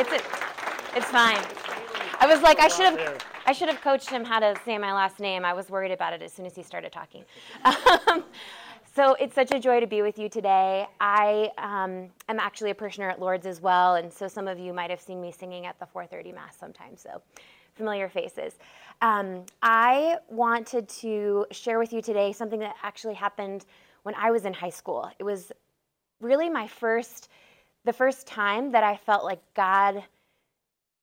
It's a, it's fine. I was like, I should have, I should have coached him how to say my last name. I was worried about it as soon as he started talking. Um, so it's such a joy to be with you today. I um, am actually a parishioner at Lord's as well, and so some of you might have seen me singing at the 4:30 mass sometimes. So familiar faces. Um, I wanted to share with you today something that actually happened when I was in high school. It was really my first, the first time that I felt like God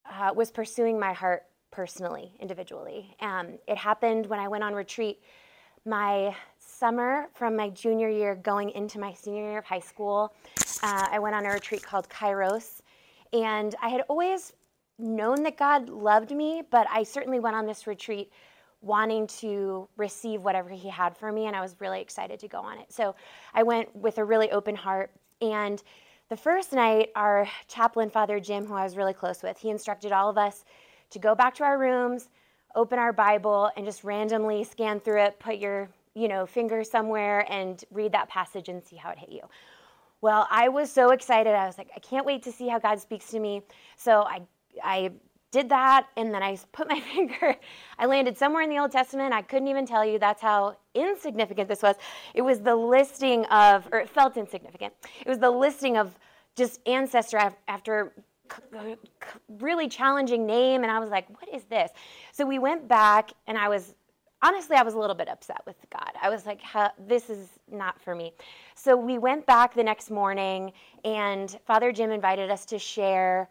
uh, was pursuing my heart personally, individually. Um, it happened when I went on retreat my summer from my junior year going into my senior year of high school. Uh, I went on a retreat called Kairos, and I had always known that God loved me, but I certainly went on this retreat wanting to receive whatever He had for me, and I was really excited to go on it. So I went with a really open heart. And the first night, our chaplain, Father Jim, who I was really close with, he instructed all of us to go back to our rooms, open our Bible, and just randomly scan through it, put your you know, finger somewhere and read that passage and see how it hit you. Well, I was so excited. I was like, I can't wait to see how God speaks to me. So I I did that and then I put my finger, I landed somewhere in the Old Testament. I couldn't even tell you that's how insignificant this was. It was the listing of, or it felt insignificant. It was the listing of just ancestor after really challenging name. And I was like, what is this? So we went back and I was, honestly, I was a little bit upset with God. I was like, this is not for me. So we went back the next morning and Father Jim invited us to share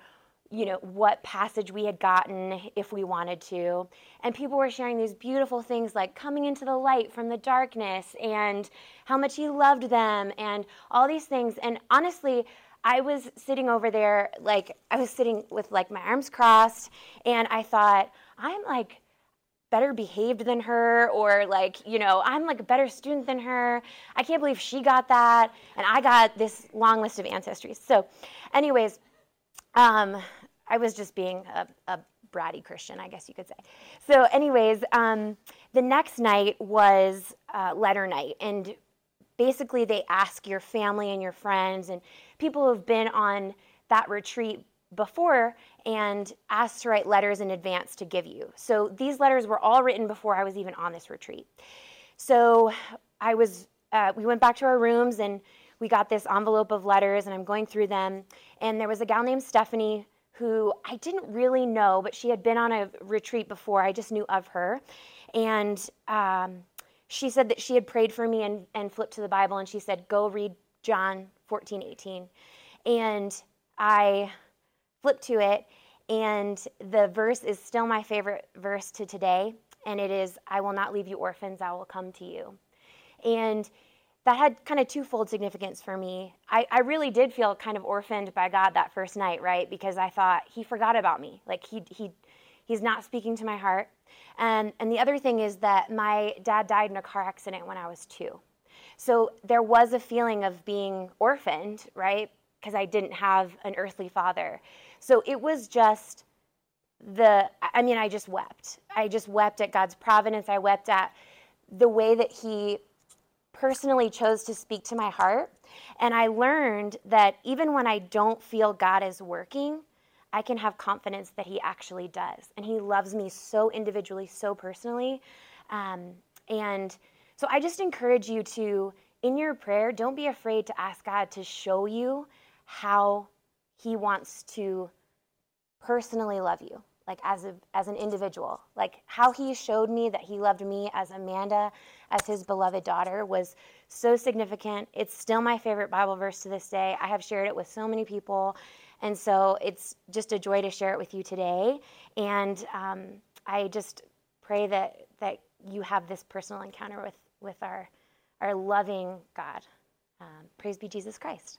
you know, what passage we had gotten if we wanted to. And people were sharing these beautiful things like coming into the light from the darkness and how much he loved them and all these things. And honestly, I was sitting over there, like, I was sitting with like my arms crossed, and I thought, I'm like, better behaved than her or like you know i'm like a better student than her i can't believe she got that and i got this long list of ancestries so anyways um, I was just being a, a, bratty Christian, I guess you could say. So, anyways, um, the next night was uh, letter night, and basically they ask your family and your friends and people who have been on that retreat before and asked to write letters in advance to give you. So these letters were all written before I was even on this retreat. So I was, uh, we went back to our rooms and we got this envelope of letters and I'm going through them. And there was a gal named Stephanie who I didn't really know, but she had been on a retreat before. I just knew of her. And um, she said that she had prayed for me and, and flipped to the Bible and she said, Go read John 14, 18. And I flipped to it, and the verse is still my favorite verse to today. And it is, I will not leave you orphans, I will come to you. And that had kind of twofold significance for me. I, I really did feel kind of orphaned by God that first night, right? Because I thought he forgot about me. Like he he he's not speaking to my heart. And and the other thing is that my dad died in a car accident when I was two. So there was a feeling of being orphaned, right? Because I didn't have an earthly father. So it was just the I mean, I just wept. I just wept at God's providence. I wept at the way that he personally chose to speak to my heart. And I learned that even when I don't feel God is working, I can have confidence that He actually does. And He loves me so individually, so personally. Um, and so I just encourage you to, in your prayer, don't be afraid to ask God to show you how He wants to personally love you like as a as an individual. Like how he showed me that he loved me as amanda as his beloved daughter was so significant. It's still my favorite bible verse to this day. I have shared it with so many people. And so it's just a joy to share it with you today. And um, i just pray that that you have this personal encounter with with our our loving god. Um, praise be jesus christ